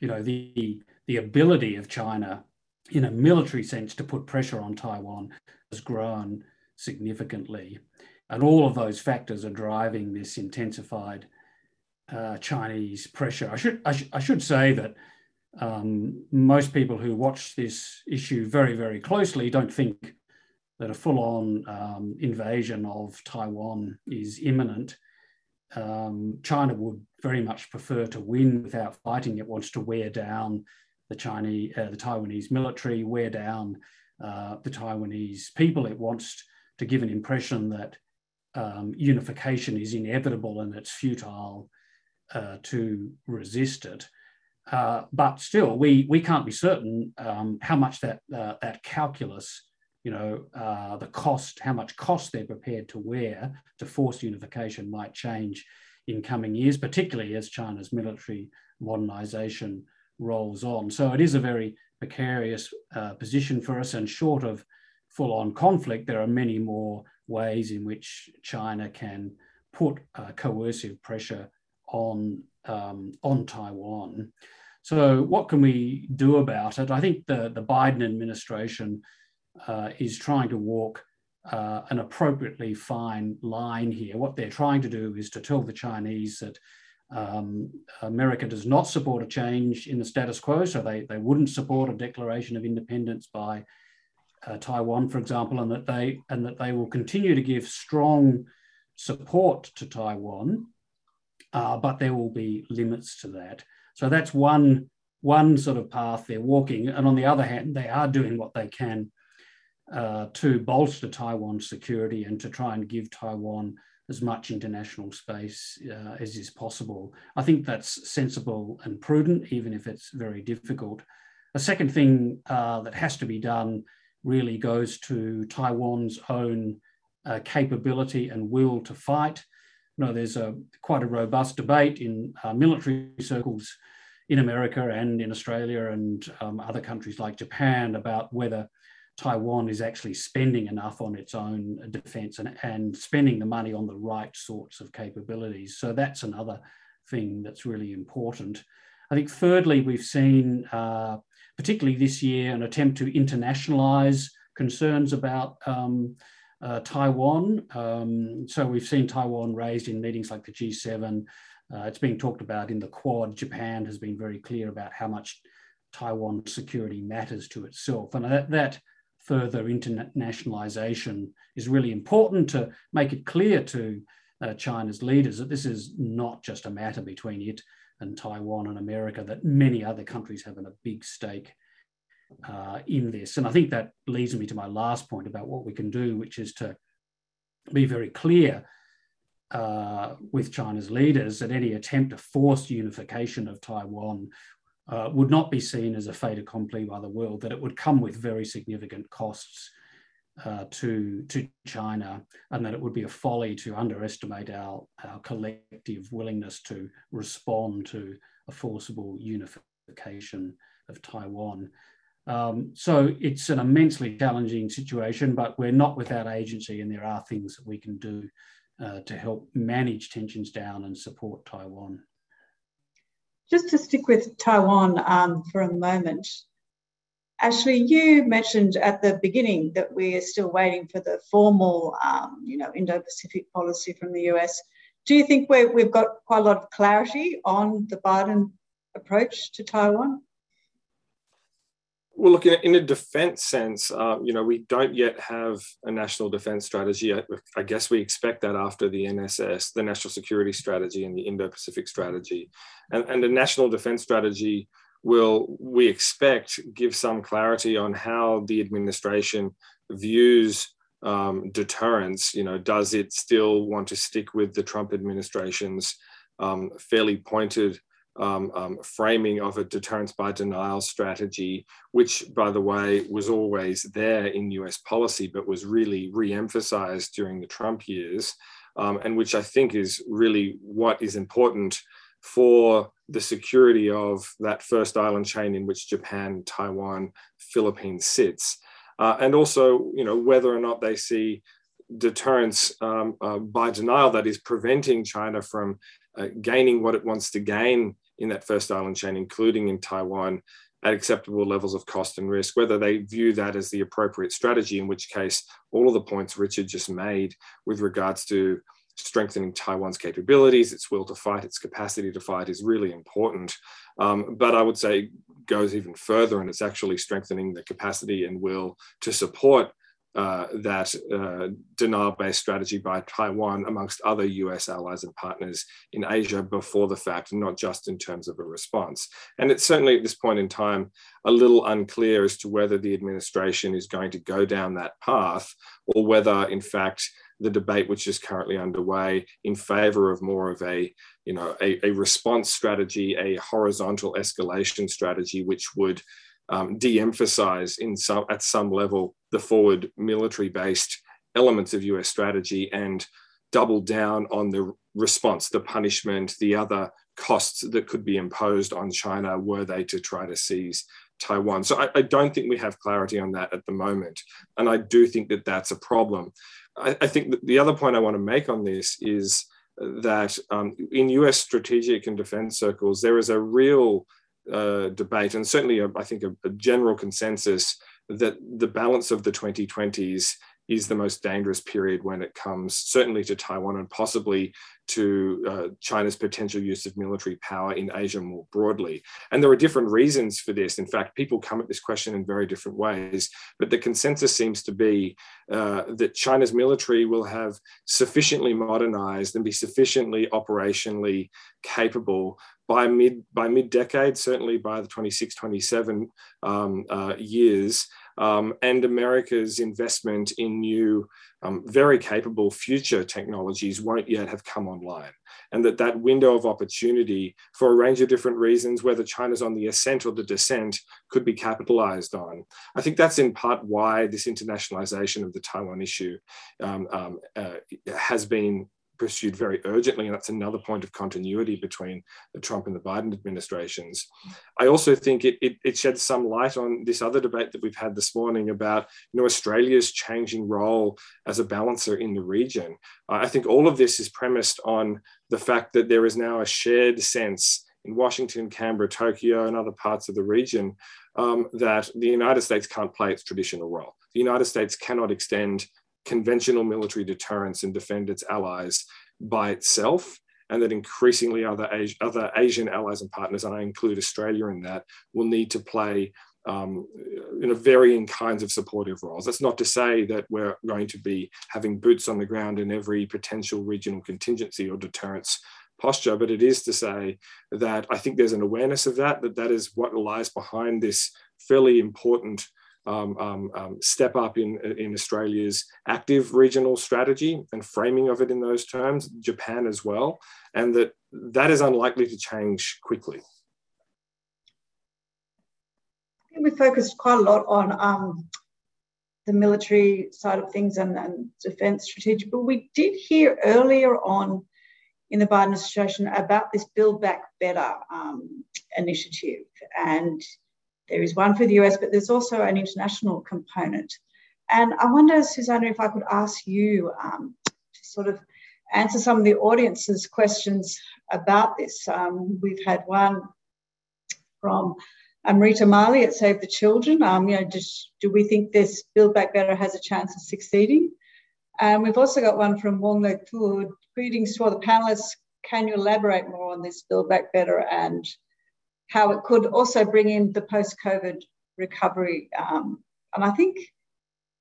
you know, the the ability of China in a military sense to put pressure on Taiwan has grown significantly. And all of those factors are driving this intensified uh, Chinese pressure. I should, I, sh I should say that um, most people who watch this issue very, very closely don't think that a full on um, invasion of Taiwan is imminent. Um, China would very much prefer to win without fighting. It wants to wear down the Chinese, uh, the Taiwanese military, wear down uh, the Taiwanese people. It wants to give an impression that um, unification is inevitable and it's futile uh, to resist it. Uh, but still, we we can't be certain um, how much that uh, that calculus you know, uh, the cost, how much cost they're prepared to wear to force unification might change in coming years, particularly as China's military modernization rolls on. So it is a very precarious uh, position for us, and short of full on conflict, there are many more ways in which China can put uh, coercive pressure on, um, on Taiwan. So, what can we do about it? I think the, the Biden administration uh, is trying to walk uh, an appropriately fine line here. What they're trying to do is to tell the Chinese that um, America does not support a change in the status quo, so they, they wouldn't support a declaration of independence by uh, Taiwan, for example, and that they and that they will continue to give strong support to Taiwan, uh, but there will be limits to that. So that's one one sort of path they're walking, and on the other hand, they are doing what they can uh, to bolster Taiwan's security and to try and give Taiwan as much international space uh, as is possible. I think that's sensible and prudent, even if it's very difficult. A second thing uh, that has to be done really goes to Taiwan's own uh, capability and will to fight. You know, there's a quite a robust debate in uh, military circles in America and in Australia and um, other countries like Japan about whether Taiwan is actually spending enough on its own defense and, and spending the money on the right sorts of capabilities. So that's another thing that's really important. I think, thirdly, we've seen, uh, particularly this year, an attempt to internationalize concerns about um, uh, Taiwan. Um, so we've seen Taiwan raised in meetings like the G7. Uh, it's being talked about in the Quad. Japan has been very clear about how much Taiwan security matters to itself. And that, that further internationalization is really important to make it clear to uh, China's leaders that this is not just a matter between it and Taiwan and America, that many other countries have a big stake uh, in this. And I think that leads me to my last point about what we can do, which is to be very clear uh, with China's leaders that any attempt to force unification of Taiwan uh, would not be seen as a fait accompli by the world, that it would come with very significant costs uh, to, to China, and that it would be a folly to underestimate our, our collective willingness to respond to a forcible unification of Taiwan. Um, so it's an immensely challenging situation, but we're not without agency, and there are things that we can do uh, to help manage tensions down and support Taiwan. Just to stick with Taiwan um, for a moment, Ashley, you mentioned at the beginning that we are still waiting for the formal, um, you know, Indo-Pacific policy from the US. Do you think we have got quite a lot of clarity on the Biden approach to Taiwan? Well, look, in a defense sense, uh, you know, we don't yet have a national defense strategy. I, I, guess we expect that after the NSS, the National Security Strategy and the Indo-Pacific Strategy. And, and the national defense strategy will, we expect, give some clarity on how the administration views um, deterrence. You know, does it still want to stick with the Trump administration's um, fairly pointed um, um, framing of a deterrence by denial strategy, which, by the way, was always there in US policy, but was really re emphasized during the Trump years, um, and which I think is really what is important for the security of that first island chain in which Japan, Taiwan, Philippines sits. Uh, and also, you know, whether or not they see deterrence um, uh, by denial that is preventing China from uh, gaining what it wants to gain in that first island chain, including in Taiwan, at acceptable levels of cost and risk, whether they view that as the appropriate strategy, in which case all of the points Richard just made with regards to strengthening Taiwan's capabilities, its will to fight, its capacity to fight is really important. Um, but I would say goes even further and it's actually strengthening the capacity and will to support uh, that uh, denial-based strategy by Taiwan amongst other US allies and partners in Asia before the fact, not just in terms of a response. And it's certainly at this point in time a little unclear as to whether the administration is going to go down that path or whether in fact the debate which is currently underway in favor of more of a you know a, a response strategy a horizontal escalation strategy which would um, de-emphasize in some at some level the forward military-based elements of US strategy and double down on the response, the punishment, the other costs that could be imposed on China were they to try to seize Taiwan. So I, I, don't think we have clarity on that at the moment. And I do think that that's a problem. I, I think the other point I want to make on this is that um, in US strategic and defense circles, there is a real uh, debate, and certainly a, I think a, a general consensus that the balance of the 2020s is the most dangerous period when it comes certainly to Taiwan and possibly to uh, China's potential use of military power in Asia more broadly. And there are different reasons for this. In fact, people come at this question in very different ways, but the consensus seems to be uh, that China's military will have sufficiently modernized and be sufficiently operationally capable by mid by mid decade, certainly by the 26, 27 um, uh, years, um, and America's investment in new, um, very capable future technologies won't yet have come online. And that that window of opportunity for a range of different reasons, whether China's on the ascent or the descent, could be capitalized on. I think that's in part why this internationalization of the Taiwan issue um, um uh, has been pursued very urgently. And that's another point of continuity between the Trump and the Biden administrations. I also think it, it, it, sheds some light on this other debate that we've had this morning about you know, Australia's changing role as a balancer in the region. I think all of this is premised on the fact that there is now a shared sense in Washington, Canberra, Tokyo, and other parts of the region um, that the United States can't play its traditional role. The United States cannot extend conventional military deterrence and defend its allies by itself, and that increasingly other, other Asian allies and partners, and I include Australia in that, will need to play um, in a varying kinds of supportive roles. That's not to say that we're going to be having boots on the ground in every potential regional contingency or deterrence posture, but it is to say that I think there's an awareness of that, that that is what lies behind this fairly important step up in, in Australia's active regional strategy and framing of it in those terms, Japan as well, and that that is unlikely to change quickly. We focused quite a lot on um, the military side of things and, and defence strategy, but we did hear earlier on in the Biden administration about this Build Back Better um, initiative and there is one for the US, but there's also an international component. And I wonder, Susannah, if I could ask you um, to sort of answer some of the audience's questions about this. Um, we've had one from Amrita Mali at Save the Children. Um, you know, just, do we think this Build Back Better has a chance of succeeding? And we've also got one from Wong Le Tu. Greetings to all the panelists. Can you elaborate more on this Build Back Better and how it could also bring in the post-COVID recovery. Um, and I think,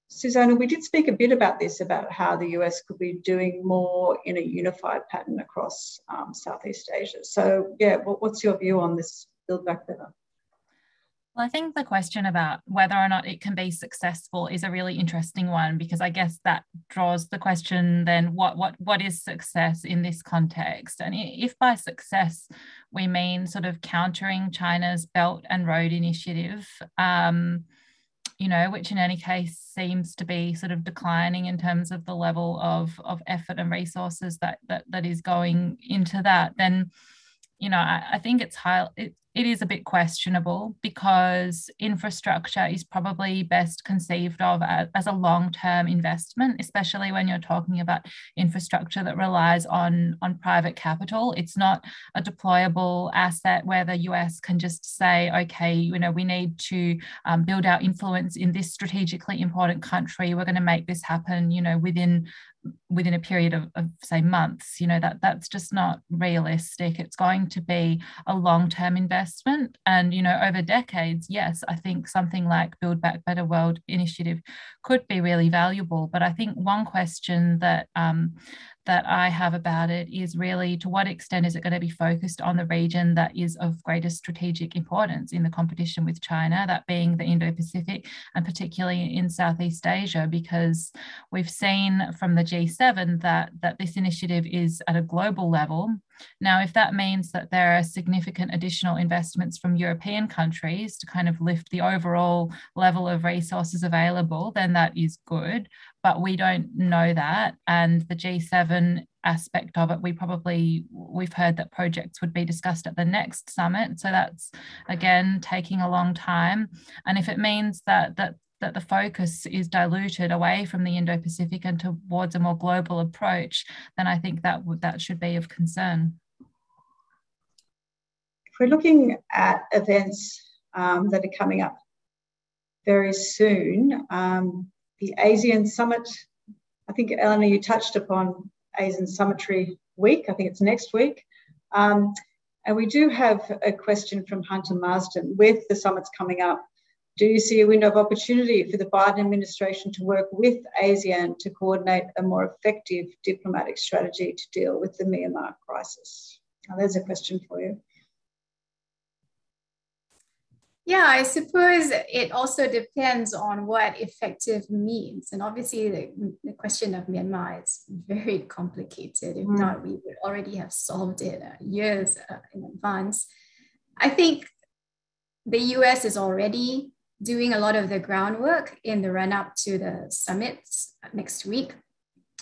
Susannah, we did speak a bit about this, about how the US could be doing more in a unified pattern across um, Southeast Asia. So yeah, what, what's your view on this Build Back Better? Well, I think the question about whether or not it can be successful is a really interesting one because I guess that draws the question then what what what is success in this context? And if by success we mean sort of countering China's Belt and Road Initiative, um, you know, which in any case seems to be sort of declining in terms of the level of, of effort and resources that that that is going into that, then you know, I, I think it's high, it, it is a bit questionable because infrastructure is probably best conceived of as, as a long-term investment, especially when you're talking about infrastructure that relies on, on private capital. It's not a deployable asset where the US can just say, okay, you know, we need to um, build our influence in this strategically important country. We're going to make this happen, you know, within within a period of, of, say months you know that that's just not realistic. It's going to be a long-term investment. And you know over decades yes i think something like build back better world initiative could be really valuable. But i think one question that um, that I have about it is really to what extent is it going to be focused on the region that is of greatest strategic importance in the competition with China, that being the Indo Pacific and particularly in Southeast Asia, because we've seen from the G7 that, that this initiative is at a global level. Now, if that means that there are significant additional investments from European countries to kind of lift the overall level of resources available, then that is good but we don't know that. And the G7 aspect of it, we probably we've heard that projects would be discussed at the next summit. So that's again taking a long time. And if it means that that that the focus is diluted away from the Indo-Pacific and towards a more global approach, then I think that that should be of concern. If we're looking at events um, that are coming up very soon, um, the ASEAN Summit. I think, Elina, you touched upon ASEAN Summitary Week. I think it's next week. Um, and we do have a question from Hunter Marsden. With the summits coming up, do you see a window of opportunity for the Biden administration to work with ASEAN to coordinate a more effective diplomatic strategy to deal with the Myanmar crisis? Now, there's a question for you. Yeah, I suppose it also depends on what effective means. And obviously, the, the question of Myanmar is very complicated. If mm. not, we would already have solved it uh, years uh, in advance. I think the US is already doing a lot of the groundwork in the run up to the summits next week.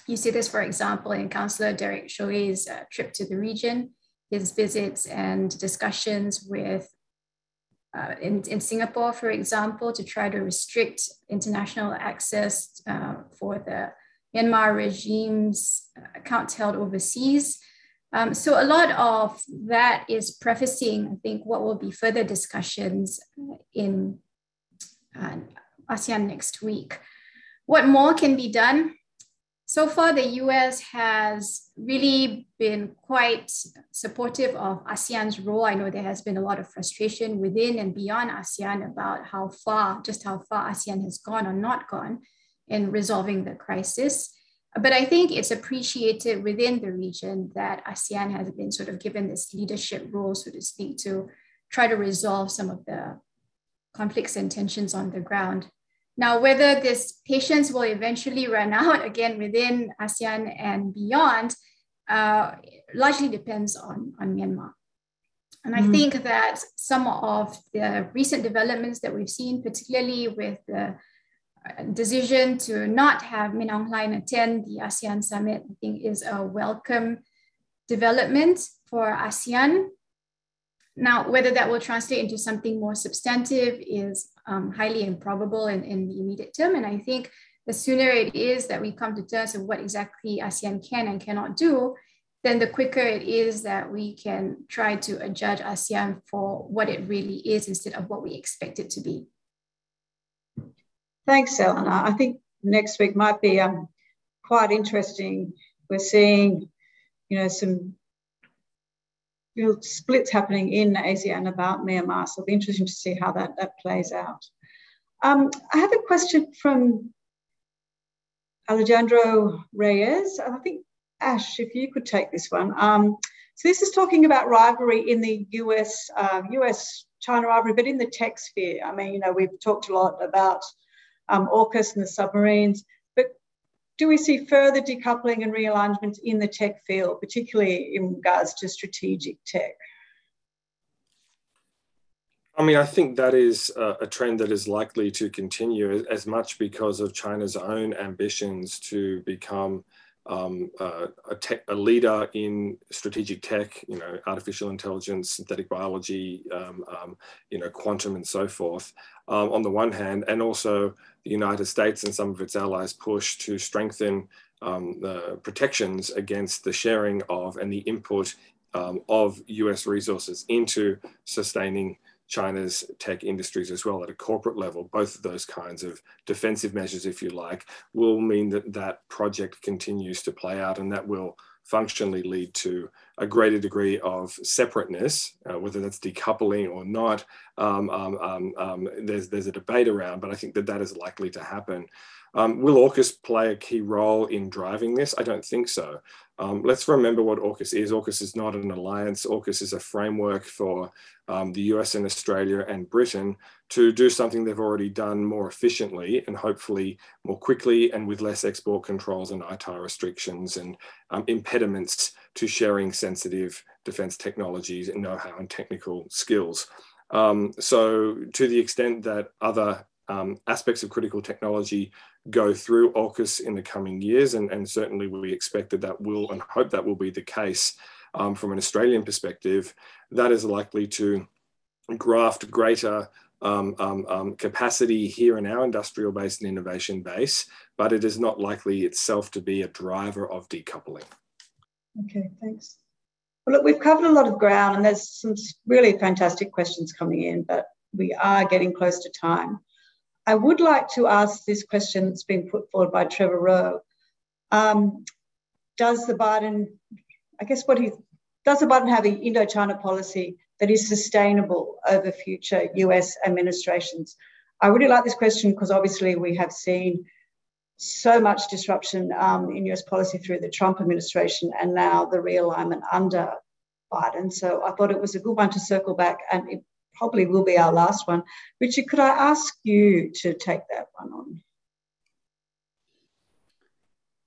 You see this, for example, in Councillor Derek Chollet's uh, trip to the region, his visits and discussions with uh, in, in Singapore, for example, to try to restrict international access uh, for the Myanmar regime's accounts held overseas. Um, so a lot of that is prefacing, I think, what will be further discussions in uh, ASEAN next week. What more can be done? So far, the US has really been quite supportive of ASEAN's role. I know there has been a lot of frustration within and beyond ASEAN about how far, just how far ASEAN has gone or not gone in resolving the crisis. But I think it's appreciated within the region that ASEAN has been sort of given this leadership role, so to speak, to try to resolve some of the conflicts and tensions on the ground. Now, whether this patience will eventually run out again within ASEAN and beyond uh, largely depends on, on Myanmar. And I mm. think that some of the recent developments that we've seen, particularly with the uh, decision to not have Min Aung Hlaing attend the ASEAN summit, I think is a welcome development for ASEAN. Now, whether that will translate into something more substantive is um, highly improbable in, in the immediate term. And I think the sooner it is that we come to terms with what exactly ASEAN can and cannot do, then the quicker it is that we can try to adjudge ASEAN for what it really is instead of what we expect it to be. Thanks, Elina. I think next week might be um, quite interesting. We're seeing, you know, some real splits happening in Asia and about Myanmar. So it'll be interesting to see how that, that plays out. Um, I have a question from Alejandro Reyes. I think, Ash, if you could take this one. Um, so this is talking about rivalry in the US, uh, US China rivalry, but in the tech sphere. I mean, you know, we've talked a lot about um, AUKUS and the submarines do we see further decoupling and realignment in the tech field, particularly in regards to strategic tech? I mean, I think that is a, trend that is likely to continue as much because of China's own ambitions to become um, uh, a, tech, a, leader in strategic tech, you know, artificial intelligence, synthetic biology, um, um, you know, quantum and so forth, um, on the one hand, and also the United States and some of its allies push to strengthen um, the protections against the sharing of and the input um, of US resources into sustaining China's tech industries as well at a corporate level, both of those kinds of defensive measures, if you like, will mean that that project continues to play out and that will functionally lead to a greater degree of separateness, uh, whether that's decoupling or not. Um, um, um, um, there's there's a debate around, but I think that that is likely to happen. Um, will AUKUS play a key role in driving this? I don't think so. Let's remember what AUKUS is. AUKUS is not an alliance. AUKUS is a framework for the US and Australia and Britain to do something they've already done more efficiently and hopefully more quickly and with less export controls and ITAR restrictions and impediments to sharing sensitive defense technologies and know-how and technical skills. Um, so to the extent that other um, aspects of critical technology go through AUKUS in the coming years. And, and certainly we expect that that will and hope that will be the case um, from an Australian perspective. That is likely to graft greater um, um, um, capacity here in our industrial base and innovation base, but it is not likely itself to be a driver of decoupling. Okay, thanks. Well, look, we've covered a lot of ground and there's some really fantastic questions coming in, but we are getting close to time. I would like to ask this question that's been put forward by Trevor Rowe. Um, does the Biden, I guess what he, does the Biden have an Indo-China policy that is sustainable over future US administrations? I really like this question because obviously we have seen so much disruption um, in US policy through the Trump administration and now the realignment under Biden. So I thought it was a good one to circle back and it probably will be our last one. Richard, could I ask you to take that one on?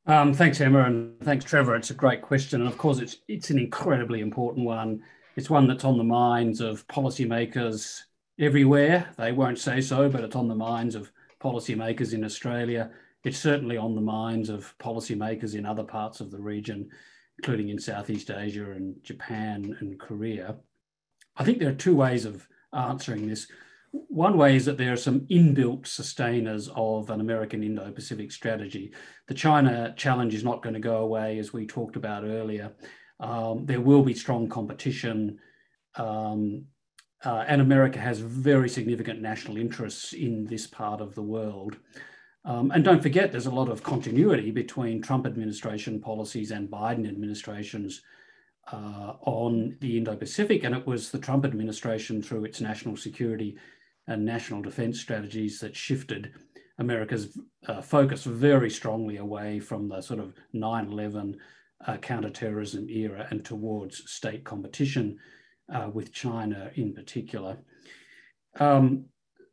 Um, thanks, Emma, and thanks, Trevor. It's a great question, and of course, it's it's an incredibly important one. It's one that's on the minds of policymakers everywhere. They won't say so, but it's on the minds of policymakers in Australia. It's certainly on the minds of policymakers in other parts of the region, including in Southeast Asia and Japan and Korea. I think there are two ways of answering this. One way is that there are some inbuilt sustainers of an American Indo Pacific strategy. The China challenge is not going to go away, as we talked about earlier. Um, there will be strong competition. Um, uh, and America has very significant national interests in this part of the world. Um, and don't forget, there's a lot of continuity between Trump administration policies and Biden administration's uh, on the Indo Pacific, and it was the Trump administration, through its national security and national defense strategies, that shifted America's uh, focus very strongly away from the sort of 9 11 uh, counterterrorism era and towards state competition uh, with China in particular. Um,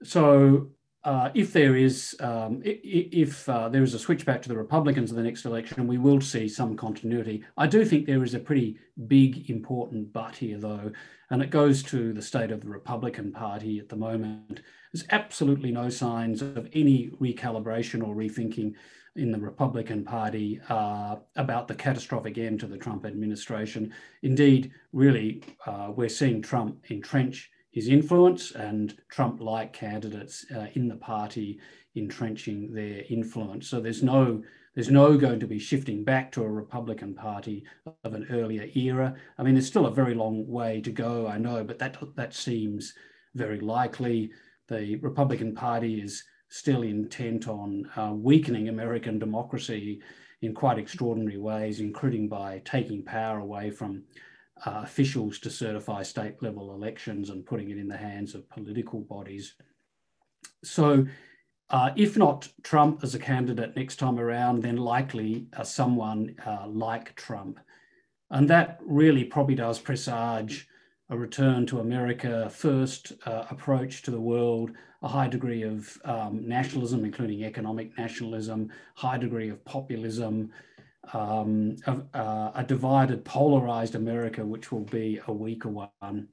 so uh, if there is um, if uh, there is a switch back to the Republicans in the next election, we will see some continuity. I do think there is a pretty big, important but here, though, and it goes to the state of the Republican Party at the moment. There's absolutely no signs of any recalibration or rethinking in the Republican Party uh, about the catastrophic end to the Trump administration. Indeed, really, uh, we're seeing Trump entrench his influence and Trump like candidates uh, in the party entrenching their influence. So there's no there's no going to be shifting back to a Republican Party of an earlier era. I mean, there's still a very long way to go, I know, but that that seems very likely. The Republican Party is still intent on uh, weakening American democracy in quite extraordinary ways, including by taking power away from uh, officials to certify state level elections and putting it in the hands of political bodies. So, uh, if not Trump as a candidate next time around, then likely uh, someone uh, like Trump. And that really probably does presage a return to America first uh, approach to the world, a high degree of um, nationalism, including economic nationalism, high degree of populism, um, a, a, divided, polarized America, which will be a weaker one.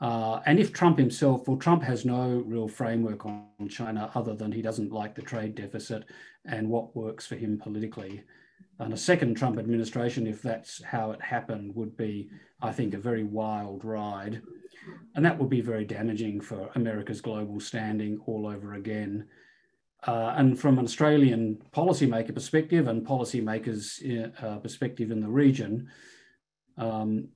Uh, and if Trump himself, well, Trump has no real framework on China other than he doesn't like the trade deficit and what works for him politically. And a second Trump administration, if that's how it happened, would be, I think, a very wild ride. And that would be very damaging for America's global standing all over again. Uh, and from an Australian policymaker perspective and policymakers' uh, perspective in the region, um,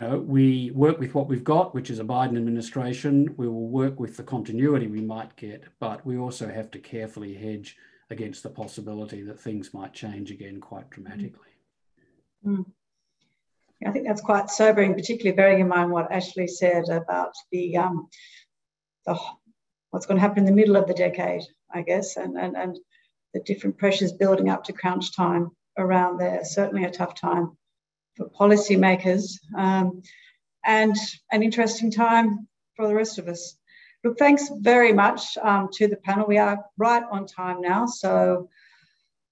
you know, we work with what we've got, which is a Biden administration. We will work with the continuity we might get, but we also have to carefully hedge against the possibility that things might change again quite dramatically. Mm. I think that's quite sobering, particularly bearing in mind what Ashley said about the, um, the what's going to happen in the middle of the decade, I guess, and, and, and the different pressures building up to crunch time around there. Certainly a tough time for policymakers um, and an interesting time for the rest of us. Look, thanks very much um, to the panel. We are right on time now, so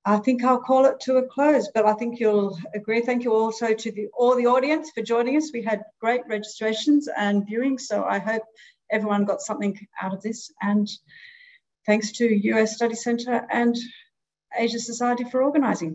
I think I'll call it to a close, but I think you'll agree. Thank you also to the, all the audience for joining us. We had great registrations and viewing, so I hope everyone got something out of this. And thanks to US Study Centre and Asia Society for organising.